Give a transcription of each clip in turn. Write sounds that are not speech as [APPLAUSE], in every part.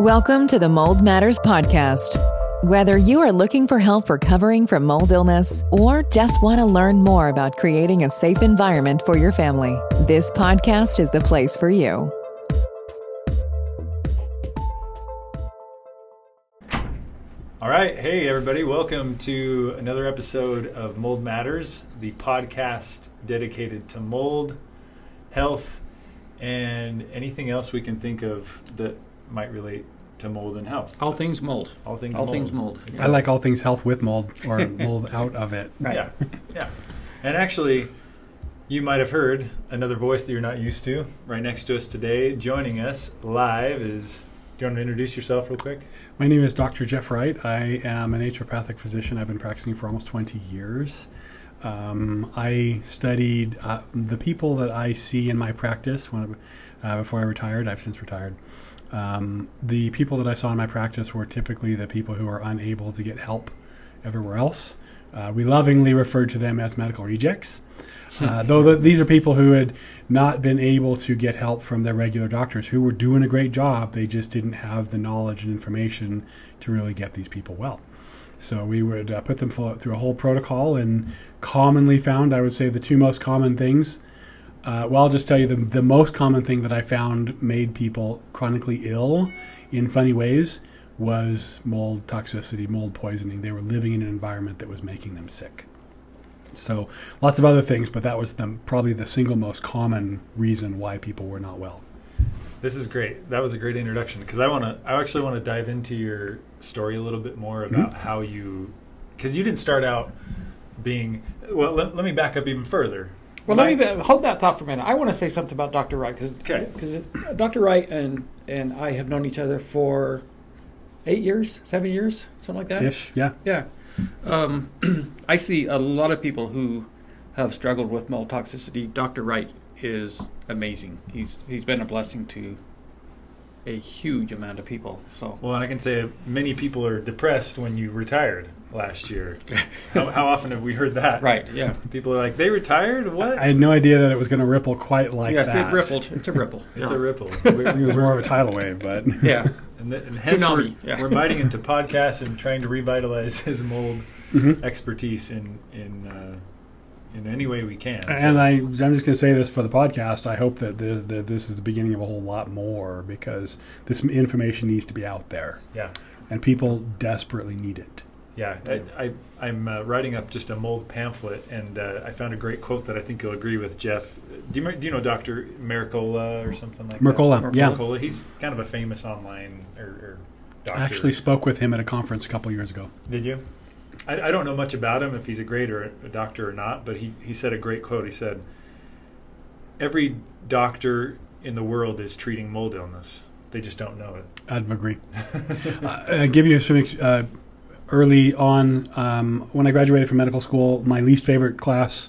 Welcome to the Mold Matters Podcast. Whether you are looking for help recovering from mold illness or just want to learn more about creating a safe environment for your family, this podcast is the place for you. All right. Hey, everybody. Welcome to another episode of Mold Matters, the podcast dedicated to mold, health, and anything else we can think of that might relate to mold and health. All things mold. All things All mold. things mold. It's I a- like all things health with mold or [LAUGHS] mold out of it. Right. Yeah. Yeah. And actually, you might have heard another voice that you're not used to right next to us today. Joining us live is. Do you want to introduce yourself real quick? My name is Dr. Jeff Wright. I am a naturopathic physician. I've been practicing for almost 20 years. Um, I studied uh, the people that I see in my practice when, uh, before I retired. I've since retired. Um, the people that I saw in my practice were typically the people who are unable to get help everywhere else. Uh, we lovingly referred to them as medical rejects. Uh, [LAUGHS] though the, these are people who had not been able to get help from their regular doctors who were doing a great job, they just didn't have the knowledge and information to really get these people well. So we would uh, put them through a whole protocol, and commonly found, I would say, the two most common things. Uh, well, I'll just tell you the, the most common thing that I found made people chronically ill in funny ways was mold toxicity, mold poisoning. They were living in an environment that was making them sick. So lots of other things, but that was the, probably the single most common reason why people were not well. This is great. That was a great introduction because I want to. I actually want to dive into your story a little bit more about how you, because you didn't start out being. Well, let, let me back up even further. Well, My- let me hold that thought for a minute. I want to say something about Dr. Wright because Okay. Dr. Wright and and I have known each other for eight years, seven years, something like that. Ish, yeah. Yeah. Um, [CLEARS THROAT] I see a lot of people who have struggled with mold toxicity. Dr. Wright is amazing. He's he's been a blessing to a huge amount of people. So Well, and I can say many people are depressed when you retired last year. [LAUGHS] how, how often have we heard that? right, yeah. People are like, they retired? What? I had no idea that it was going to ripple quite like yes, that. it rippled. It's a ripple. [LAUGHS] it's Yeah. a ripple. [LAUGHS] I it was more of a tidal wave, but Yeah. And, th- and hence Tsunami, we're, yeah. we're biting into podcasts and trying to revitalize his mold Mhm. expertise in in uh, in any way we can. And I, I'm just going to say this for the podcast. I hope that this, that this is the beginning of a whole lot more because this information needs to be out there, yeah, and people desperately need it. yeah. I, I I'm uh, writing up just a mold pamphlet, and uh, I found a great quote that I think you'll agree with, Jeff. Do you, do you know Doctor Mercola or something like Mercola, that? yeah. Mercola. He's kind of a famous online or, or doctor. I actually spoke with him at a conference a couple years ago. Did you? I, I don't know much about him, if he's a great or a doctor or not, but he, he said a great quote. He said, Every doctor in the world is treating mold illness. They just don't know it. I'd agree. [LAUGHS] uh, I give you some ex- uh, early on um, when I graduated from medical school. My least favorite class,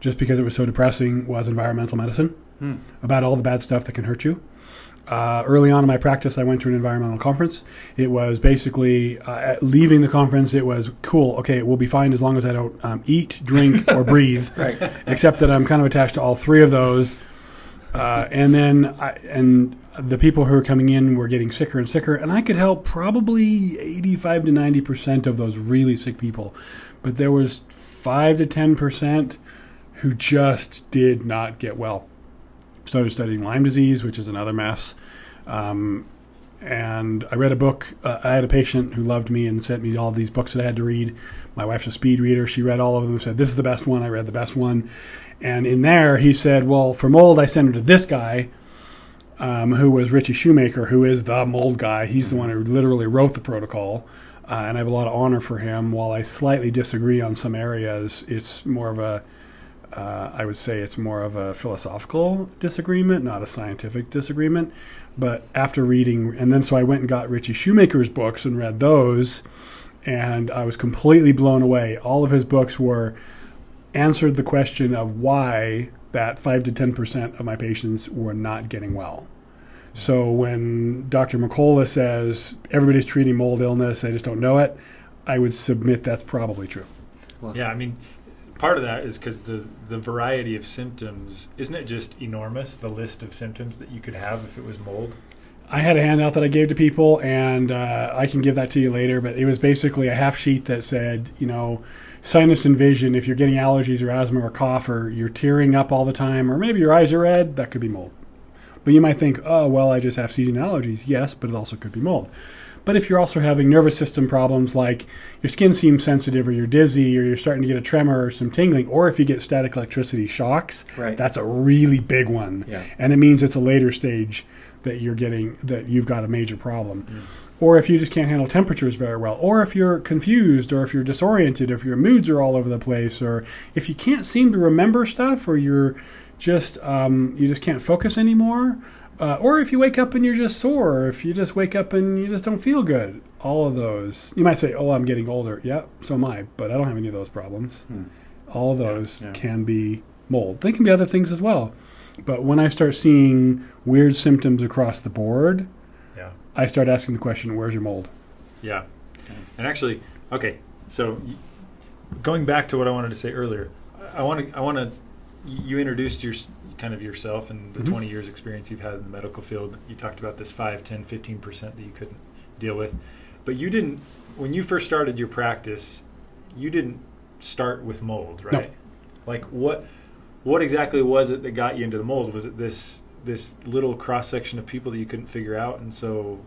just because it was so depressing, was environmental medicine. Hmm. About all the bad stuff that can hurt you. Uh, early on in my practice, I went to an environmental conference. It was basically uh, leaving the conference. It was cool. Okay, we'll be fine as long as I don't um, eat, drink, or [LAUGHS] breathe. Right. Except that I'm kind of attached to all three of those. Uh, and then, I, and the people who were coming in were getting sicker and sicker, and I could help probably 85 to 90 percent of those really sick people, but there was five to 10 percent who just did not get well. Started studying Lyme disease, which is another mess. Um, and I read a book. Uh, I had a patient who loved me and sent me all these books that I had to read. My wife's a speed reader. She read all of them and said, This is the best one. I read the best one. And in there, he said, Well, for mold, I sent him to this guy, um, who was Ritchie Shoemaker, who is the mold guy. He's the one who literally wrote the protocol. Uh, and I have a lot of honor for him. While I slightly disagree on some areas, it's more of a uh, I would say it's more of a philosophical disagreement, not a scientific disagreement. But after reading, and then so I went and got Ritchie Shoemaker's books and read those, and I was completely blown away. All of his books were answered the question of why that five to ten percent of my patients were not getting well. So when Dr. McCullough says everybody's treating mold illness, they just don't know it, I would submit that's probably true. Well, Yeah, I mean, part of that is because the the variety of symptoms isn't it just enormous? The list of symptoms that you could have if it was mold. I had a handout that I gave to people, and uh, I can give that to you later. But it was basically a half sheet that said, you know, sinus and vision. If you're getting allergies or asthma or cough, or you're tearing up all the time, or maybe your eyes are red, that could be mold. But you might think, oh, well, I just have seasonal allergies. Yes, but it also could be mold. But if you're also having nervous system problems like your skin seems sensitive or you're dizzy or you're starting to get a tremor or some tingling, or if you get static electricity shocks, Right. that's a really big one. Yeah. And it means it's a later stage that you're getting that you've got a major problem. Or if you just can't handle temperatures very well, or if you're confused, or if you're disoriented, if your moods are all over the place, or if you can't seem to remember stuff, or you're just um, you just can't focus anymore, uh, or if you wake up and you're just sore, or if you just wake up and you just don't feel good. All of those, you might say, "Oh, I'm getting older." Yeah, so am I, but I don't have any of those problems. All of those yeah. can be mold. They can be other things as well. But when I start seeing weird symptoms across the board, Yeah. I start asking the question, "Where's your mold?" Yeah. And actually, okay, so going back to what I wanted to say earlier, I want to, I want to, you introduced your, kind of yourself and the Mhm. 20 years experience you've had in the medical field. You talked about this 5, 10, 15% that you couldn't deal with. But you didn't, when you first started your practice, you didn't start with mold, No. right? Like what, what exactly was it that got you into the mold? Was it this, this little cross section of people that you couldn't figure out? And so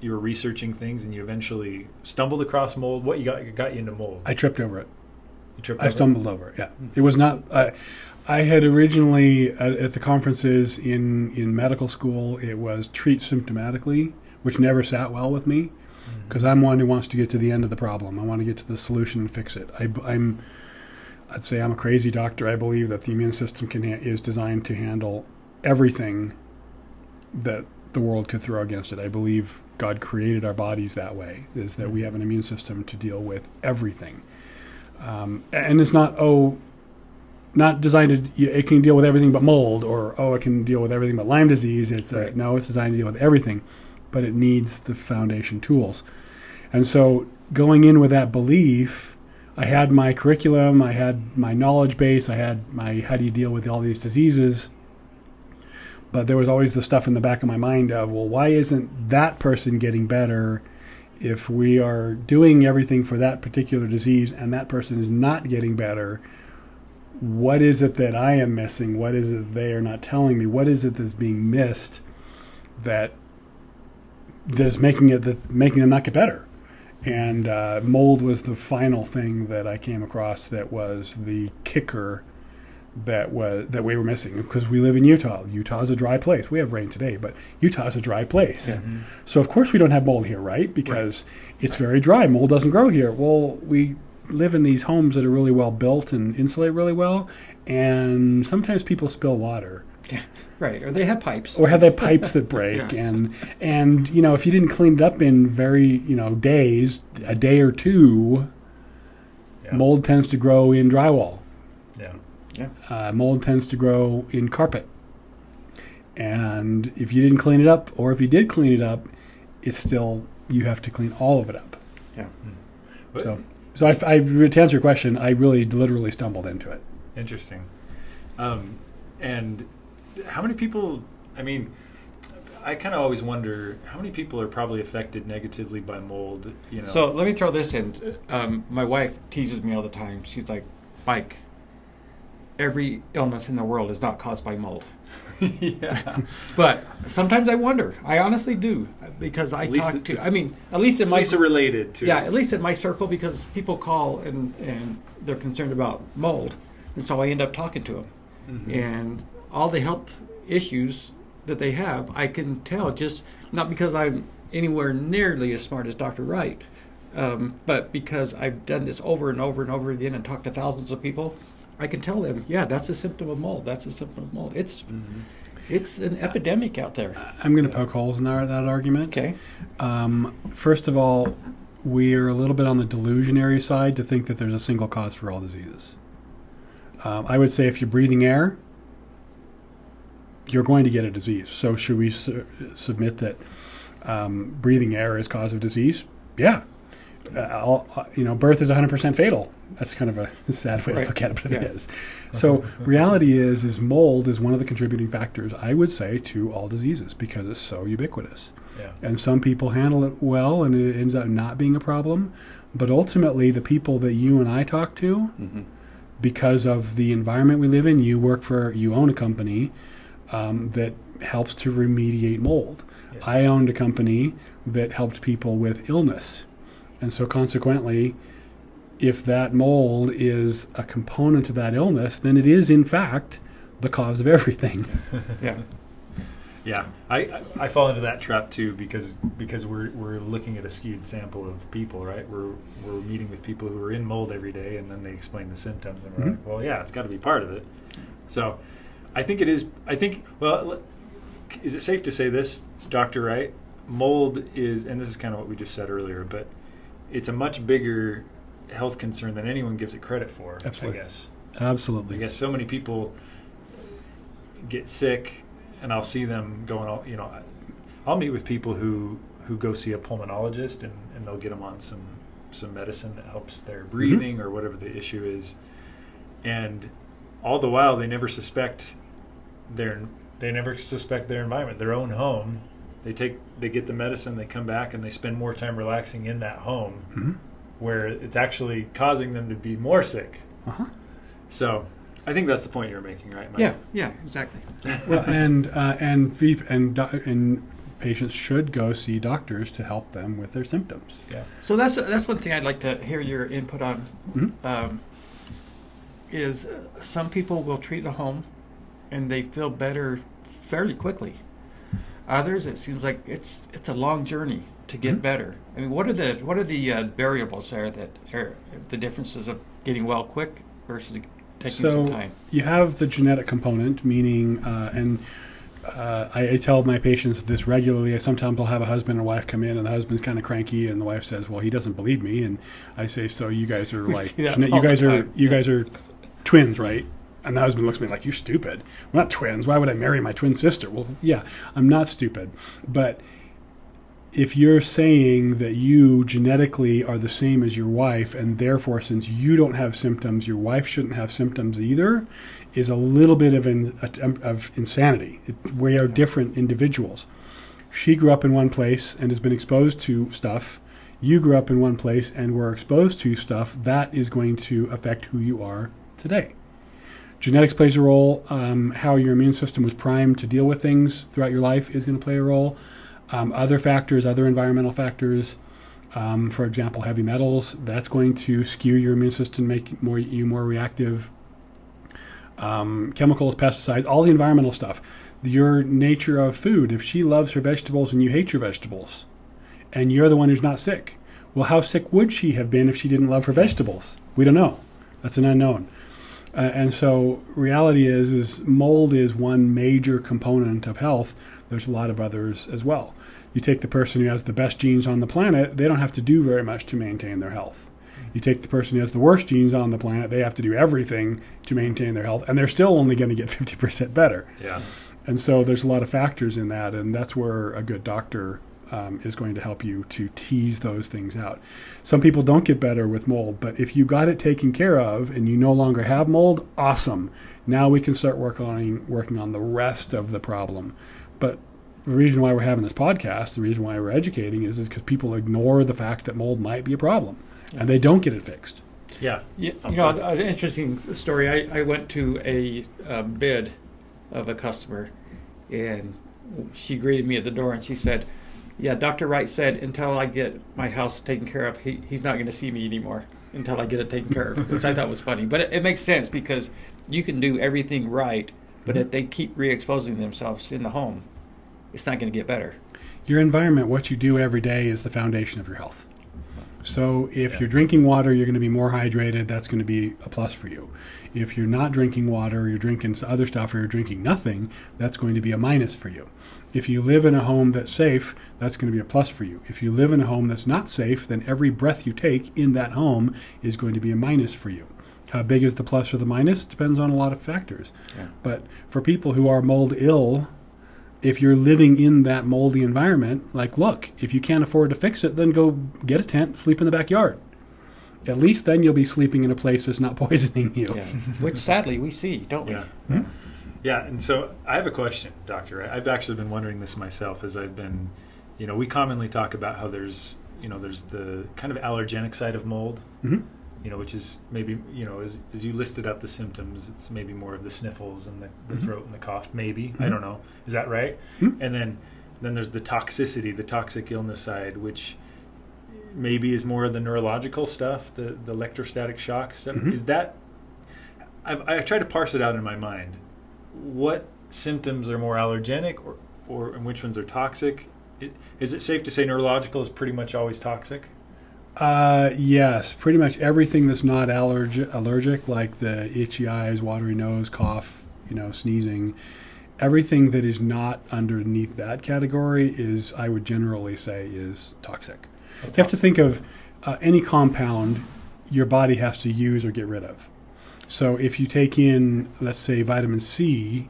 you were researching things and you eventually stumbled across mold. What you got got you into mold? I tripped over it. I over stumbled over it. Yeah, it was not. I, I had originally at, at the conferences in in medical school. It was treat symptomatically, which never sat well with me because I'm one who wants to get to the end of the problem. I want to get to the solution and fix it. I, am I'd say I'm a crazy doctor. I believe that the immune system can ha- is designed to handle everything that the world could throw against it. I believe God created our bodies that way. Is that we have an immune system to deal with everything, um, and it's not oh. Not designed to. It can deal with everything but mold, or oh, it can deal with everything but Lyme disease. It's uh Right. no, it's designed to deal with everything, but it needs the foundation tools. And so, going in with that belief, I had my curriculum, I had my knowledge base, I had my how do you deal with all these diseases. But there was always the stuff in the back of my mind of, well, why isn't that person getting better if we are doing everything for that particular disease and that person is not getting better? What is it that I am missing? What is it they are not telling me? What is it that's being missed that that is making it that making them not get better? and uh, mold was the final thing that I came across that was the kicker that was that we were missing because we live in Utah. Utah is a dry place. We have rain today, but Utah is a dry place. Yeah. Mm-hmm. So of course we don't have mold here, right? Because it's very dry. Mold doesn't grow here. Well, we live in these homes that are really well built and insulate really well, and sometimes people spill water Yeah. Right. Or they have pipes. or have they pipes that break [LAUGHS] Yeah. and and you know if you didn't clean it up in very you know days a day or two mold tends to grow in drywall Yeah. uh, mold tends to grow in carpet and if you didn't clean it up or if you did clean it up it's still you have to clean all of it up Yeah. But- so so I, I to answer your question i really literally stumbled into it Interesting. Um, and how many people? I mean, I kind of always wonder how many people are probably affected negatively by mold. You know. So let me throw this in. Um, my wife teases me all the time. She's like, Mike, every illness in the world is not caused by mold. [LAUGHS] yeah. But sometimes I wonder. I honestly do because I At talk to. I mean, at least in At my least related to. yeah, at least in my circle because people call and and they're concerned about mold, and so I end up talking to them. Mhm. and all the health issues that they have, I can tell just not because I'm anywhere nearly as smart as Dr. Wright, um, but because I've done this over and over and over again and talked to thousands of people. I can tell them, yeah, that's a symptom of mold. That's a symptom of mold. It's Mhm. it's an epidemic out there. i'm going to poke holes in that, that argument Okay. Um, first of all, we are a little bit on the delusionary side to think that there's a single cause for all diseases. Um, I would say if you're breathing air, you're going to get a disease. So should we su- submit that um, breathing air is cause of disease? Yeah. Uh, all, uh, you know, birth is 100% fatal. That's kind of a [LAUGHS] sad way Right. to look at it, but Yeah. it is. So reality is, is mold is one of the contributing factors, I would say, to all diseases because it's so ubiquitous. Yeah. And some people handle it well, and it ends up not being a problem. But ultimately, the people that you and I talk to, Mhm. because of the environment we live in, you work for, you own a company um, that helps to remediate mold. I owned a company that helped people with illness. And so, consequently, if that mold is a component of that illness, then it is, in fact, the cause of everything. [LAUGHS] Yeah. Yeah, I, I fall into that trap too because because we're we're looking at a skewed sample of people, right? We're we're meeting with people who are in mold every day, and then they explain the symptoms, and we're Mhm. like, well, yeah, it's got to be part of it. So, I think it is. I think well, is it safe to say this, Doctor Wright? Mold is, and this is kind of what we just said earlier, but it's a much bigger health concern than anyone gives it credit for. Absolutely. I guess. Absolutely. I guess so many people get sick, and I'll see them going. All you know, I'll meet with people who who go see a pulmonologist, and, and they'll get them on some some medicine that helps their breathing or whatever the issue is, and all the while they never suspect their they never suspect their environment, their own home. They take they get the medicine, they come back, and they spend more time relaxing in that home, Mhm. Where it's actually causing them to be more sick. Uh-huh. So, I think that's the point you're making, right? Mike? Yeah. Yeah. Exactly. [LAUGHS] well, and uh, and and and patients should go see doctors to help them with their symptoms. Yeah. So that's that's one thing I'd like to hear your input on. Mhm. Um, is uh, some people will treat at home, and they feel better fairly quickly. Others, it seems like it's it's a long journey to get Mhm. better. I mean, what are the what are the uh, variables there that are the differences of getting well quick versus taking So- some time? You have the genetic component, meaning, uh, and uh, I, I tell my patients this regularly. I Sometimes I'll have a husband and wife come in, and the husband's kind of cranky, and the wife says, "Well, he doesn't believe me," and I say, "So you guys are like, see that gene- all you guys are you guys are twins, right?" And the husband looks at me like, "You're stupid. We're not twins. Why would I marry my twin sister?" Well, yeah, I'm not stupid, but if you're saying that you genetically are the same as your wife, and therefore, since you don't have symptoms, your wife shouldn't have symptoms either, is a little bit of, in, of insanity. It, we are different individuals. She grew up in one place and has been exposed to stuff. You grew up in one place and were exposed to stuff. That is going to affect who you are today. Genetics plays a role. Um, how your immune system was primed to deal with things throughout your life is going to play a role. Um, other factors, other environmental factors, um, for example, heavy metals, that's going to skew your immune system, make more, you more reactive. Um, chemicals, pesticides, all the environmental stuff. Your nature of food. If she loves her vegetables and you hate your vegetables, and you're the one who's not sick, well, how sick would she have been if she didn't love her vegetables? We don't know. That's an unknown. Uh, and so, reality is, is mold is one major component of health. There's a lot of others as well. You take the person who has the best genes on the planet; they don't have to do very much to maintain their health. You take the person who has the worst genes on the planet; they have to do everything to maintain their health, and they're still only going to get [LAUGHS] 50% better. Yeah. And so, there's a lot of factors in that, and that's where a good doctor um, is going to help you to tease those things out. Some people don't get better with mold, but if you got it taken care of and you no longer have mold, awesome. Now we can start working on working on the rest of the problem. But the reason why we're having this podcast, the reason why we're educating is because people ignore the fact that mold might be a problem, and they don't get it fixed. Yeah. Yeah, you know, an interesting story. I, I went to a, uh bid of a customer, and she greeted me at the door, and she said, "Yeah, Doctor Wright said until I get my house taken care of, he, he's not going to see me anymore until I get it taken care of," [LAUGHS] which I thought was funny. But it, it makes sense because you can do everything right, but if they keep re-exposing themselves in the home, it's not going to get better. Your environment, what you do every day, is the foundation of your health. So if Yeah. you're drinking water, you're going to be more hydrated. That's going to be a plus for you. If you're not drinking water, you're drinking other stuff, or you're drinking nothing, that's going to be a minus for you. If you live in a home that's safe, that's going to be a plus for you. If you live in a home that's not safe, then every breath you take in that home is going to be a minus for you. How big is the plus or the minus depends on a lot of factors. Yeah. But for people who are mold ill, if you're living in that moldy environment, like, look, if you can't afford to fix it, then go get a tent, sleep in the backyard. at least then you'll be sleeping in a place that's not [LAUGHS] poisoning you. Yeah. [LAUGHS] Which sadly we see, don't we? Yeah. Yeah. Yeah, and so I have a question, Doctor. I- I've actually been wondering this myself as I've been, you know, we commonly talk about how there's, you know, there's the kind of allergenic side of mold, Mhm. You know, which is maybe, you know, as, as you listed out the symptoms, it's maybe more of the sniffles and the, the Mhm. throat and the cough, maybe. I Mhm. don't know. Is that right? Mhm. And then, then there's the toxicity, the toxic illness side, which maybe is more of the neurological stuff, the, the electrostatic shock stuff. Mhm. Is that, I've, I try to parse it out in my mind. What symptoms are more allergenic or, or and which ones are toxic? It, is it safe to say neurological is pretty much always toxic? Uh, yes, pretty much everything that's not allerg- allergic, like the itchy eyes, watery nose, cough, you know, sneezing, everything that is not underneath that category is, I would generally say, is toxic. You have to think of uh, any compound your body has to use or get rid of. So if you take in, let's say, vitamin C,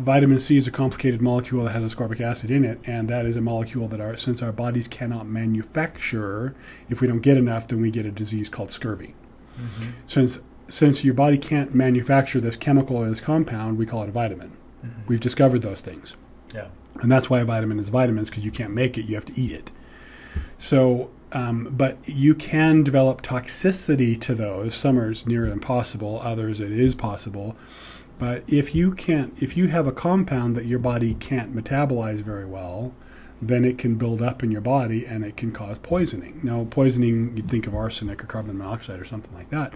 vitamin C is a complicated molecule that has ascorbic acid in it, and that is a molecule that our since our bodies cannot manufacture, if we don't get enough, then we get a disease called scurvy. Mm-hmm. Since since your body can't manufacture this chemical or this compound, we call it a vitamin. Mm-hmm. We've discovered those things. Yeah. And that's why a vitamin is vitamins because you can't make it, you have to eat it. So, um, but you can develop toxicity to those. Some are near impossible, others it is possible. But if you can't, if you have a compound that your body can't metabolize very well, then it can build up in your body and it can cause poisoning. Now, poisoning, you'd think of arsenic or carbon monoxide or something like that.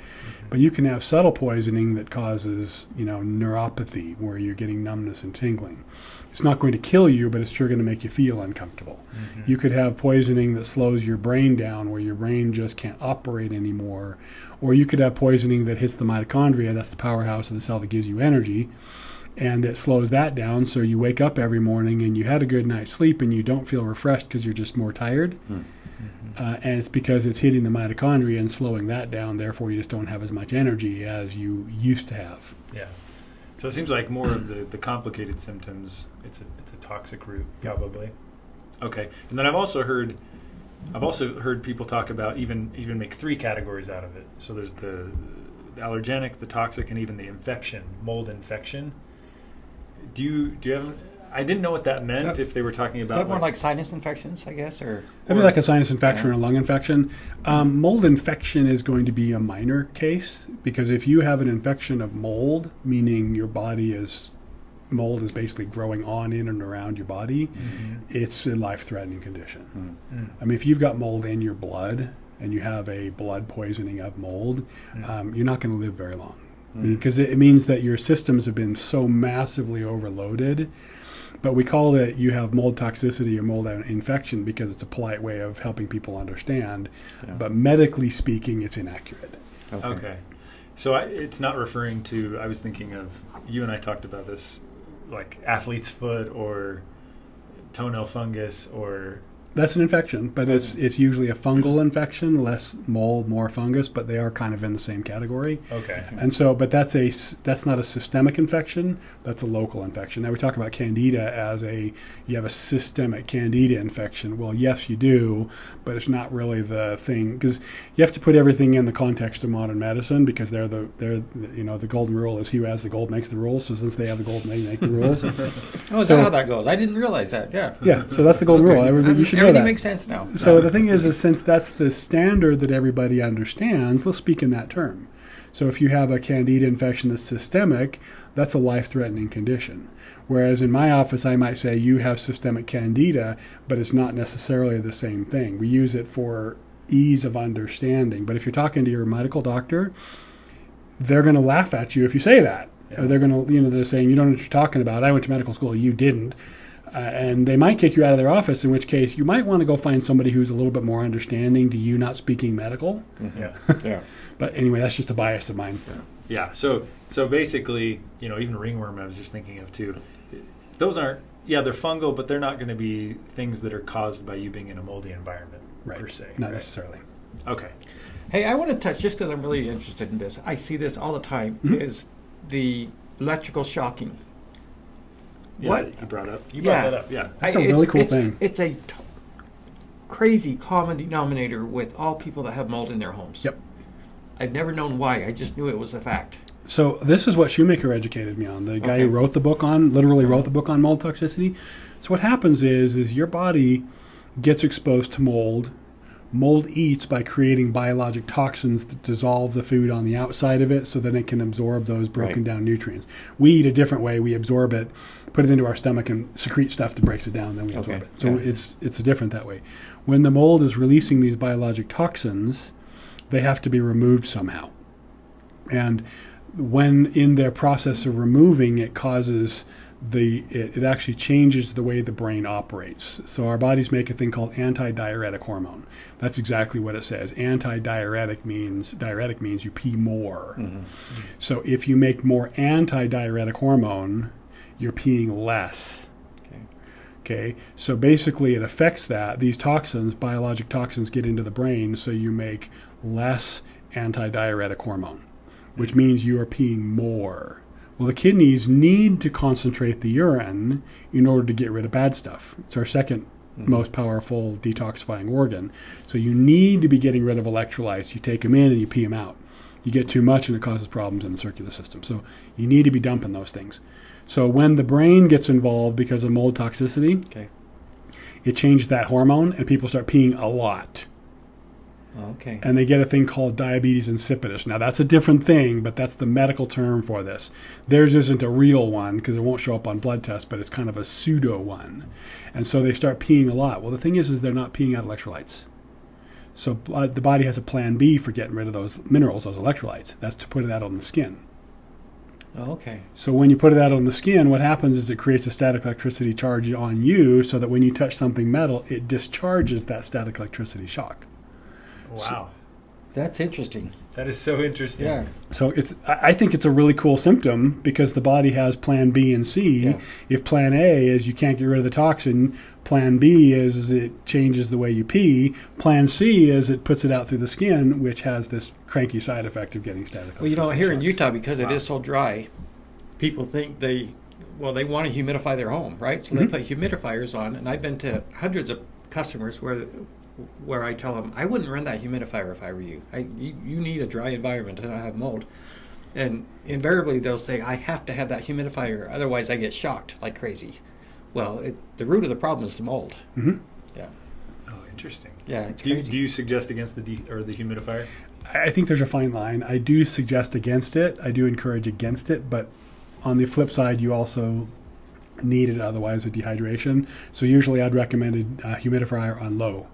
But you can have subtle poisoning that causes, you know, neuropathy, where you're getting numbness and tingling. It's not going to kill you, but it's sure going to make you feel uncomfortable. Mm-hmm. You could have poisoning that slows your brain down, where your brain just can't operate anymore. Or you could have poisoning that hits the mitochondria, that's the powerhouse of the cell that gives you energy, and it slows that down. So you wake up every morning and you had a good night's sleep and you don't feel refreshed because you're just more tired. Uh, and it's because it's hitting the mitochondria and slowing that down. Therefore, you just don't have as much energy as you used to have. Yeah. So it seems like more of the, the complicated symptoms. It's a it's a toxic root probably. Okay, and then I've also heard I've also heard people talk about even even make three categories out of it. So there's the, the allergenic, the toxic, and even the infection, mold infection. Do you do you have? I didn't know what that meant. that- if they were talking Is about that more like sinus infections, I guess, or Maybe Or- like a sinus infection Yeah. or a lung infection. Um, mold infection is going to be a minor case because if you have an infection of mold, meaning your body is mold is basically growing on in and around your body, it's a life-threatening condition. Mm. I mean, if you've got mold in your blood and you have a blood poisoning of mold, Mm. um, you're not going to live very long because it means that your systems have been so massively overloaded. But we call it you have mold toxicity or mold infection because it's a polite way of helping people understand. Yeah. But medically speaking, it's inaccurate. Okay. So I, it's not referring to. I was thinking of you and I talked about this, like athlete's foot or toenail fungus or That's an infection, but it's mm-hmm. it's usually a fungal infection, less mold, more fungus, but they are kind of in the same category. okay. And so, but that's a that's not a systemic infection. That's a local infection. Now we talk about candida as a you have a systemic candida infection. Well, yes, you do, but it's not really the thing because you have to put everything in the context of modern medicine because they're the they're the, you know the golden rule is he who has the gold makes the rules. So since they have the gold, they make the rules. [LAUGHS] Oh, is So- that how that goes? I didn't realize that. Yeah. yeah, so that's the golden rule. Everybody, you should know that. makes sense now. So the thing is, is since that's the standard that everybody understands, let's speak in that term. So if you have a candida infection that's systemic, that's a life-threatening condition. Whereas in my office, I might say you have systemic candida, but it's not necessarily the same thing. We use it for ease of understanding. But if you're talking to your medical doctor, they're going to laugh at you if you say that. Or they're going to, you know, they're saying you don't know what you're talking about. I went to medical school, you didn't. Uh, and they might kick you out of their office, in which case you might want to go find somebody who's a little bit more understanding to you not speaking medical. Yeah. [LAUGHS] Yeah. [LAUGHS] But anyway, that's just a bias of mine. Yeah. yeah. So so basically, you know, even ringworm I was just thinking of too. Those aren't yeah, they're fungal, but they're not going to be things that are caused by you being in a moldy environment Right. per se. Not right? necessarily. Okay. Hey, I want to touch just because I'm really interested in this. I see this all the time. Mhm. Is the electrical shocking? Yeah, What? you brought up? You Yeah. brought that up. Yeah. That's I- a it's- really cool it's- thing. It's a t- crazy common denominator with all people that have mold in their homes. Yep. I've never known why. I just knew it was a fact. So this is what Shoemaker educated me on. The guy who wrote the book on, literally wrote the book on mold toxicity. So what happens is, is your body gets exposed to mold. Mold eats by creating biologic toxins that dissolve the food on the outside of it, so that it can absorb those broken Right. down nutrients. We eat a different way. We absorb it, put it into our stomach, and secrete stuff that breaks it down. Then we absorb Okay, it. So yeah. it's it's different that way. When the mold is releasing these biologic toxins, they have to be removed somehow. And when in their process of removing, it causes the it, it actually changes the way the brain operates. So our bodies make a thing called anti-diuretic hormone. That's exactly what it says. Anti-diuretic means diuretic means you pee more. Mm-hmm. So if you make more anti-diuretic hormone, you're peeing less. Okay. Okay, so basically it affects that. These toxins, biologic toxins, get into the brain, so you make less anti-diuretic hormone, which mm-hmm. means you are peeing more. Well, the kidneys need to concentrate the urine in order to get rid of bad stuff. It's our 2nd mm-hmm. most powerful detoxifying organ. So you need to be getting rid of electrolytes. You take them in and you pee them out. You get too much and it causes problems in the circular system. So you need to be dumping those things. So when the brain gets involved because of mold toxicity, Okay. it changes that hormone and people start peeing a lot. Okay. And they get a thing called diabetes insipidus. Now that's a different thing, but that's the medical term for this. Theirs isn't a real one because it won't show up on blood tests, but it's kind of a pseudo one. And so they start peeing a lot. Well, the thing is, is they're not peeing out electrolytes. So blood, the body has a plan B for getting rid of those minerals, those electrolytes. That's to put it out on the skin. Oh, okay. So when you put it out on the skin, what happens is it creates a static electricity charge on you so that when you touch something metal, it discharges that static electricity shock. Wow. That's interesting. That is so interesting. Yeah. So it's I I think it's a really cool symptom because the body has plan B and C. Yeah. If plan A is you can't get rid of the toxin, plan B is, is it changes the way you pee, plan C is it puts it out through the skin, which has this cranky side effect of getting static. Well, you know, electricity here in. Utah, because it Wow. is so dry, people think they, well, they want to humidify their home, right? So they Mhm. put humidifiers on, and I've been to hundreds of customers where, where I tell them, I wouldn't run that humidifier if I were you. I, you, you need a dry environment to not have mold. And invariably, they'll say, I have to have that humidifier, otherwise I get shocked like crazy. Well, it, the root of the problem is the mold. Mhm. Yeah, Oh, interesting. yeah, it's Do you, crazy. do you suggest against the de- or the humidifier? I think there's a fine line. I do suggest against it. I do encourage against it, but on the flip side, you also need it otherwise with dehydration. So usually, I'd recommend a humidifier on low,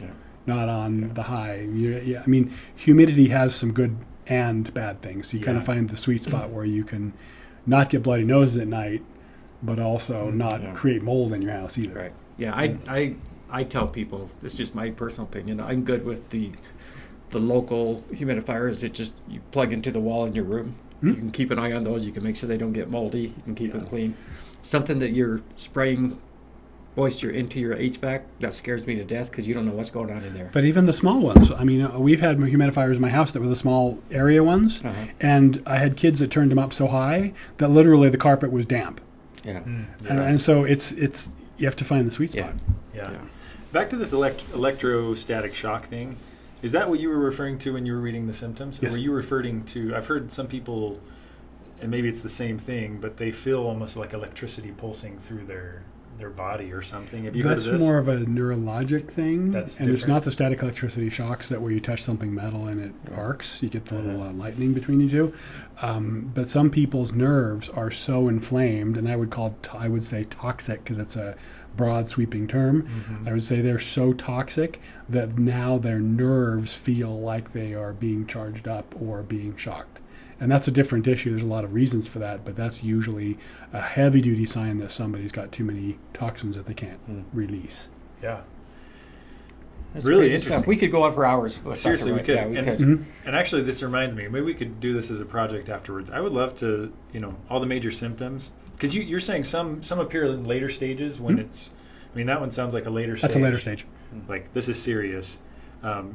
Yeah. not on the high. You, yeah, I mean, humidity has some good and bad things. You kind of find the sweet spot where you can not get bloody noses at night, but also not Yeah. create mold in your house either. Right. Yeah, I, I, I tell people this is just my personal opinion. I'm good with the the local humidifiers. It just you plug into the wall in your room. Hmm. You can keep an eye on those. You can make sure they don't get moldy. You can keep them clean. Something that you're spraying moisture into your HVAC that scares me to death because you don't know what's going on in there. But even the small ones. I mean, uh, we've had humidifiers in my house that were the small area ones. Uh-huh. and I had kids that turned them up so high that literally the carpet was damp. Yeah. Mm, And, and so it's it's you have to find the sweet spot. yeah. Yeah. Back to this elect- electrostatic shock thing. Is that what you were referring to when you were reading the symptoms? Yes. Or were you referring to? I've heard some people, and maybe it's the same thing, but they feel almost like electricity pulsing through their their body or something. Have you That's heard of this? more of a neurologic thing, That's and it's not the static electricity shocks that where you touch something metal and it arcs. You get the little uh, lightning between the two. Um, but some people's nerves are so inflamed, and I would call t- I would say toxic because it's a broad sweeping term. Mhm. I would say they're so toxic that now their nerves feel like they are being charged up or being shocked. And that's a different issue. There's a lot of reasons for that, but that's usually a heavy duty sign that somebody's got too many toxins that they can't Hmm. release. Yeah. That's Really crazy stuff. interesting. We could go on for hours. Seriously, we could. Yeah, we And- could. Mhm. And actually, this reminds me. Maybe we could do this as a project afterwards. I would love to, you know, all the major symptoms. Because you, you're saying some some appear in later stages when Mhm. it's. I mean, that one sounds like a later. Stage. That's stage. a later stage. Like this is serious. Um,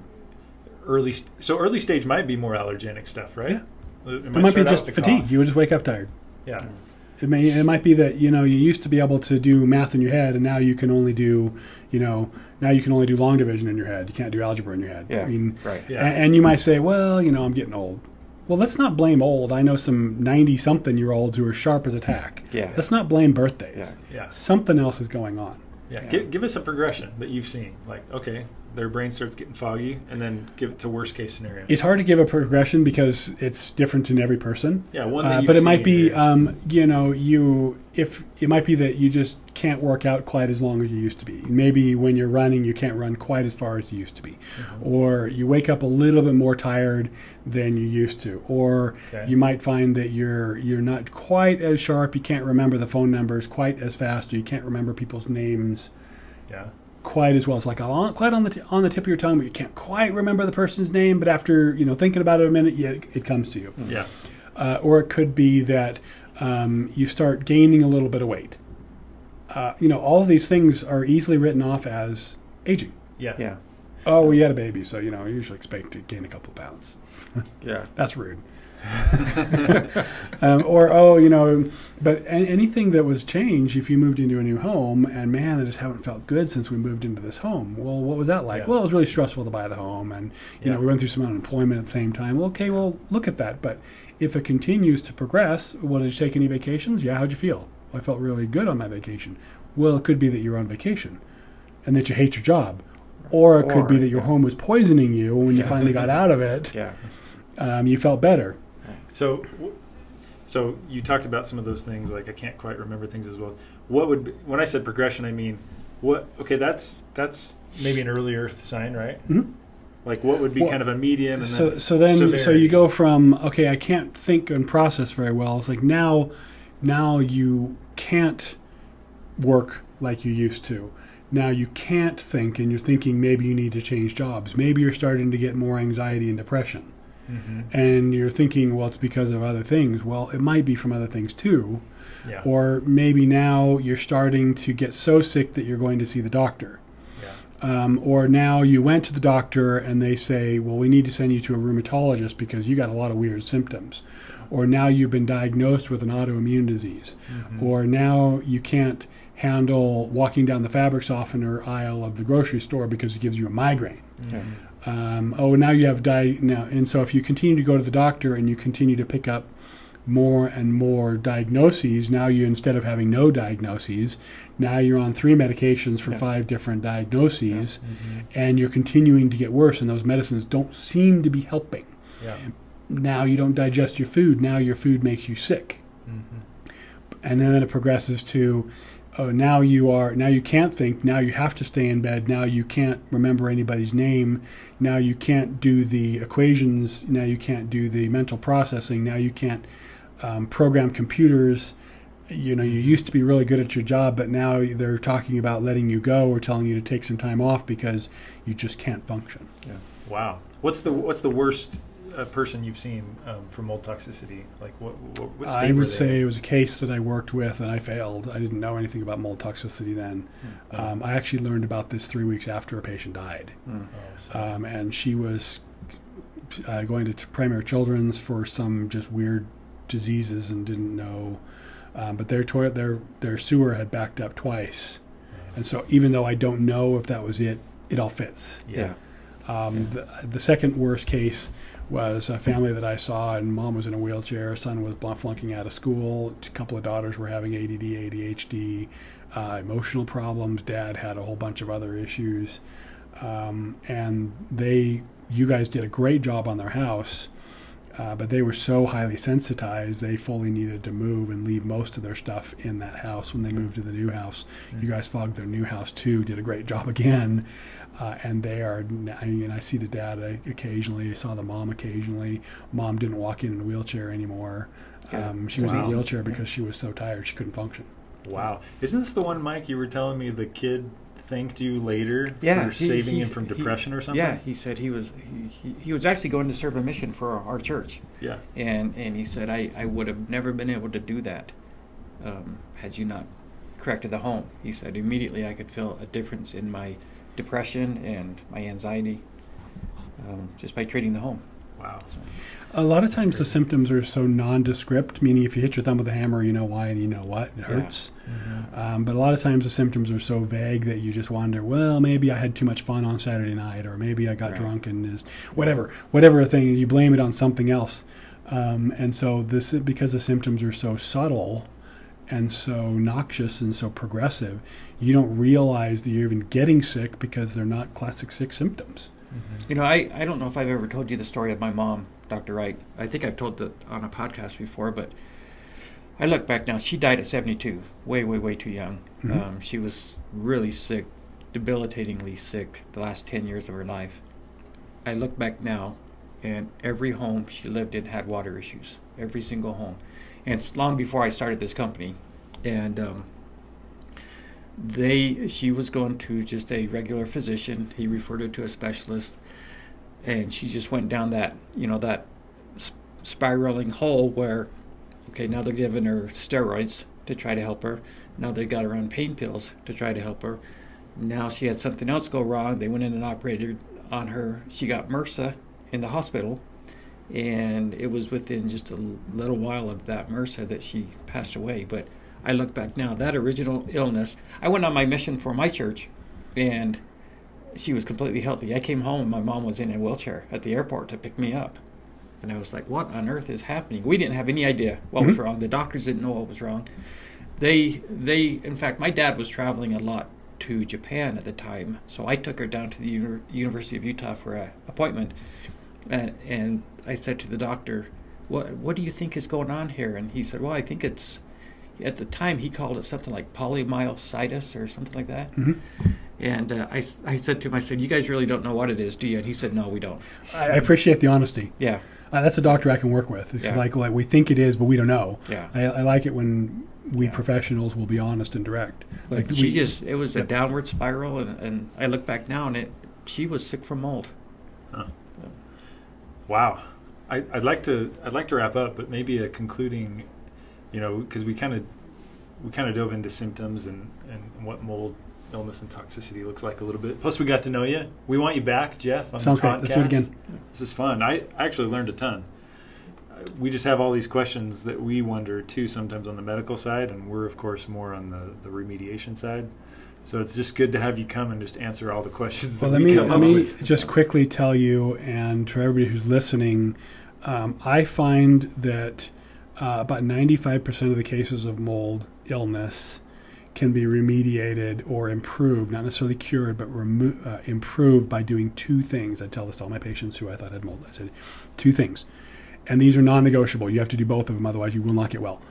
early. St- so early stage might be more allergenic stuff, right? Yeah. It, It might be just fatigue. You would just wake up tired. Yeah. It may it might be that you know you used to be able to do math in your head, and now you can only do you know now you can only do long division in your head. You can't do algebra in your head. Yeah. I mean, right. Yeah. a- and, you might say, well, you know, I'm getting old. Well, let's not blame old. I know some ninety something year olds who are sharp as a tack. Yeah. Let's not blame birthdays. Yeah. Yeah. Something else is going on. Yeah. Give, give us a progression that you've seen. Like, okay, their brain starts getting foggy, and then give it to worst case scenario. It's hard to give a progression because it's different in every person. yeah, one Uh, but it might be, um, you know, you if it might be that you just can't work out quite as long as you used to be. Maybe when you're running, you can't run quite as far as you used to be, Mm-hmm. or you wake up a little bit more tired than you used to, or Okay. you might find that you're you're not quite as sharp. You can't remember the phone numbers quite as fast, or you can't remember people's names yeah. quite as well. It's like on, quite on the t- on the tip of your tongue, but you can't quite remember the person's name. But after you know thinking about it a minute, yeah, it, it comes to you Yeah. uh, or it could be that um, you start gaining a little bit of weight. Uh, you know, all of these things are easily written off as aging. Yeah. Yeah. Oh, well, you had a baby, so you know you usually expect to gain a couple of pounds. [LAUGHS] Yeah. That's rude. [LAUGHS] um, or oh, you know, but a- anything that was changed if you moved into a new home, and man, I just haven't felt good since we moved into this home. Well, what was that like? Yeah. Well, it was really stressful to buy the home, and you Yeah. know we went through some unemployment at the same time. Well, okay, well look at that. But if it continues to progress, well, did you take any vacations? Yeah, how'd you feel? Well, I felt really good on my vacation. Well, it could be that you're on vacation, and that you hate your job. Or it could be that your yeah. home was poisoning you. When you finally got out of it, Yeah. um, you felt better. So, so you talked about some of those things. Like I can't quite remember things as well. What would be, when I said progression? I mean, what? Okay, that's that's maybe an early Earth sign, right? Mhm. Like what would be Well, kind of a medium? And so then so then so you go from okay i can't think and process very well it's like now now you can't work like you used to. Now you can't think and you're thinking maybe you need to change jobs. Maybe you're starting to get more anxiety and depression. Mhm. and you're thinking well it's because of other things. Well it might be from other things too. Yeah. or maybe now you're starting to get so sick that you're going to see the doctor. Um, or now you went to the doctor and they say, well, we need to send you to a rheumatologist because you got a lot of weird symptoms. Or now you've been diagnosed with an autoimmune disease. Mhm. Or now you can't handle walking down the fabric softener aisle of the grocery store because it gives you a migraine. Yeah. Um, oh, now you have di- now, and so if you continue to go to the doctor and you continue to pick up more and more diagnoses, now you instead of having no diagnoses, now you're on three medications for Yeah. five different diagnoses, Mhm. and you're continuing to get worse, and those medicines don't seem to be helping. Yeah. Now you don't digest your food. Now your food makes you sick, Mhm. and then it progresses to. Oh, now you are. Now you can't think. Now you have to stay in bed. Now you can't remember anybody's name. Now you can't do the equations. Now you can't do the mental processing. Now you can't um, program computers. You know, you used to be really good at your job, but now they're talking about letting you go or telling you to take some time off because you just can't function. Yeah. Wow. What's the what's the worst uh, person you've seen um, for mold toxicity? Like what? what, what state I were would they say in? it was a case that I worked with and I failed. I didn't know anything about mold toxicity then. Um, I actually learned about this three weeks after a patient died. Mm. Oh, Um, and she was uh, going to t- primary children's for some just weird diseases and didn't know. Um, but their toilet, their their sewer had backed up twice, and so even though I don't know if that was it, it all fits. yeah. Um, the, the second worst case was a family that I saw, and mom was in a wheelchair. Son was flunking out of school. A couple of daughters were having ADD, ADHD, uh, emotional problems. Dad had a whole bunch of other issues, um, and they, you guys did a great job on their house. Uh, but they were so highly sensitized, they fully needed to move and leave most of their stuff in that house when they moved to the new house. You guys fogged their new house too, did a great job [LAUGHS] again. Uh, and they are, I mean, I see the dad occasionally, I saw the mom occasionally. Mom didn't walk in in a wheelchair anymore. Yeah. Um, she was in a wheelchair because she was so tired she couldn't function. Wow. Isn't this the one, Mike? You were telling me the kid thanked you later Yeah, for he- saving him he's- from he- depression or something? Yeah, he said he was he, he, he was actually going to serve a mission for our, our church, Yeah. and and he said I, I would have never been able to do that um, had you not corrected the home. He said immediately I could feel a difference in my depression and my anxiety um, just by treating the home. Wow. A lot of times the symptoms are so nondescript, meaning if you hit your thumb with a hammer, you know why and you know what, it Yeah. hurts. Um, but a lot of times the symptoms are so vague that you just wonder, well, maybe I had too much fun on Saturday night, or maybe I got Right. drunk and is whatever, whatever thing. You blame it on something else, um, and so this because the symptoms are so subtle and so noxious and so progressive, you don't realize that you're even getting sick because they're not classic sick symptoms. You know, I, I don't know if I've ever told you the story of my mom, Dr. Wright. I think I've told that on a podcast before, but I look back now. She died at 72, way, way, way too young. Mhm. Um, she was really sick, debilitatingly sick the last 10 years of her life. I look back now, and every home she lived in had water issues. Every single home. And it's long before I started this company. And um, they she was going to just a regular physician. He referred her to a specialist. And she just went down that you know that sp- spiraling hole where okay now they're giving her steroids to try to help her. Now they got her on pain pills to try to help her. Now she had something else go wrong. They went in and operated on her. She got MRSA in the hospital and it was within just a little while of that MRSA that she passed away but I look back now, that original illness, I went on my mission for my church and she was completely healthy. I came home and my mom was in a wheelchair at the airport to pick me up. And I was like, what on earth is happening? We didn't have any idea what was Mhm. wrong. The doctors didn't know what was wrong. They, they, in fact, my dad was traveling a lot to Japan at the time. So I took her down to the Uni- University of Utah for an appointment. And, and I said to the doctor, what, what do you think is going on here? And he said, well, I think it's, at the time he called it something like polymyositis or something like that. Mhm. And uh, I, s- I said to him, I said, you guys really don't know what it is, do you? And he said, no, we don't. I I appreciate the honesty. Yeah, Uh, that's a doctor I can work with. It's Yeah. like like we think it is, but we don't know. yeah. I, I like it when we Yeah. professionals will be honest and direct. But Like she we- just, it was a downward spiral. And, and I look back now and it, she was sick from mold. Wow. I, I'd like to I'd like to wrap up, but maybe a concluding, you know, because we kind of we kind of dove into symptoms and, and what mold illness and toxicity looks like a little bit. Plus, we got to know you. We want you back, Jeff. On Sounds great. Let's do it again. This is fun. I I actually learned a ton. We just have all these questions that we wonder too sometimes on the medical side, and we're of course more on the, the remediation side. So it's just good to have you come and just answer all the questions. Well, that let we me let me with. just quickly tell you, and to everybody who's listening, um, I find that uh, about ninety-five percent of the cases of mold illness can be remediated or improved, not necessarily cured, but remo- uh, improved by doing two things. I tell this to all my patients who I thought had mold. I said, two things, and these are non-negotiable. You have to do both of them, otherwise you will not get well.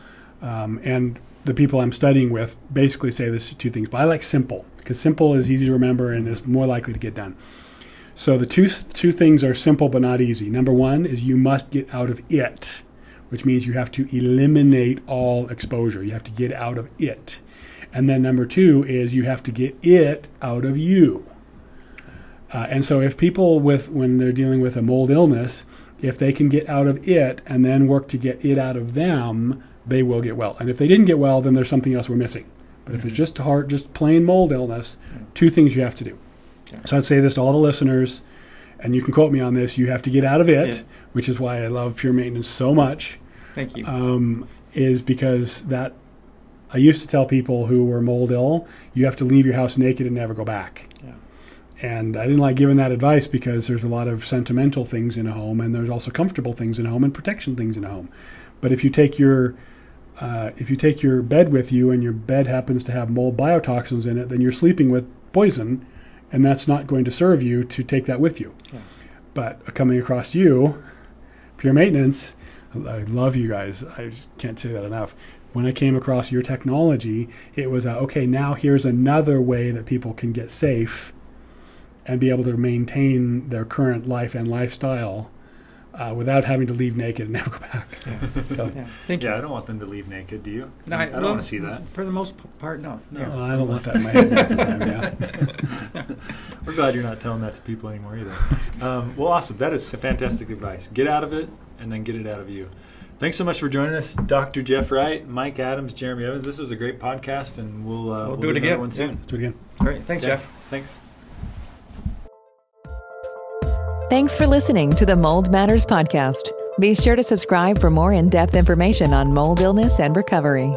Um, and the people I'm studying with basically say this two things, but I like simple because simple is easy to remember and is more likely to get done. So the two two things are simple but not easy. Number one is you must get out of it, which means you have to eliminate all exposure. You have to get out of it. And then number two is you have to get it out of you. Uh, and so if people with when they're dealing with a mold illness, if they can get out of it and then work to get it out of them, they will get well. And if they didn't get well, then there's something else we're missing. But if it's just heart, just plain mold illness, two things you have to do. Yeah. So I'd say this to all the listeners, and you can quote me on this. You have to get out of it, Yeah. which is why I love pure maintenance so much. Thank you. Um, is because that I used to tell people who were mold ill, you have to leave your house naked and never go back. Yeah. And I didn't like giving that advice because there's a lot of sentimental things in a home, and there's also comfortable things in a home and protection things in a home. But if you take your uh, if you take your bed with you and your bed happens to have mold biotoxins in it, then you're sleeping with poison, and that's not going to serve you to take that with you. Yeah. But coming across you, pure maintenance, I love you guys. I can't say that enough. When I came across your technology, it was uh, okay. Now here's another way that people can get safe and be able to maintain their current life and lifestyle uh, without having to leave naked and never go back. [LAUGHS] So, yeah. Thank you. Yeah, I don't want them to leave naked. Do you? No, I, don't well, want to see that. For the most part, no. No. Yeah. well, I don't want that in my head most of the time. Yeah. [LAUGHS] [LAUGHS] We're glad you're not telling that to people anymore either. Um, well, awesome. That is fantastic advice. Get out of it, and then get it out of you. Thanks so much for joining us, Dr. Jeff Wright, Mike Adams, Jeremy Evans. This was a great podcast, and we'll uh, We'll do it again. one soon. Let's do it again. All right. Thanks, Yeah. Jeff. Thanks. Thanks for listening to the Mold Matters podcast. Be sure to subscribe for more in depth information on mold illness and recovery.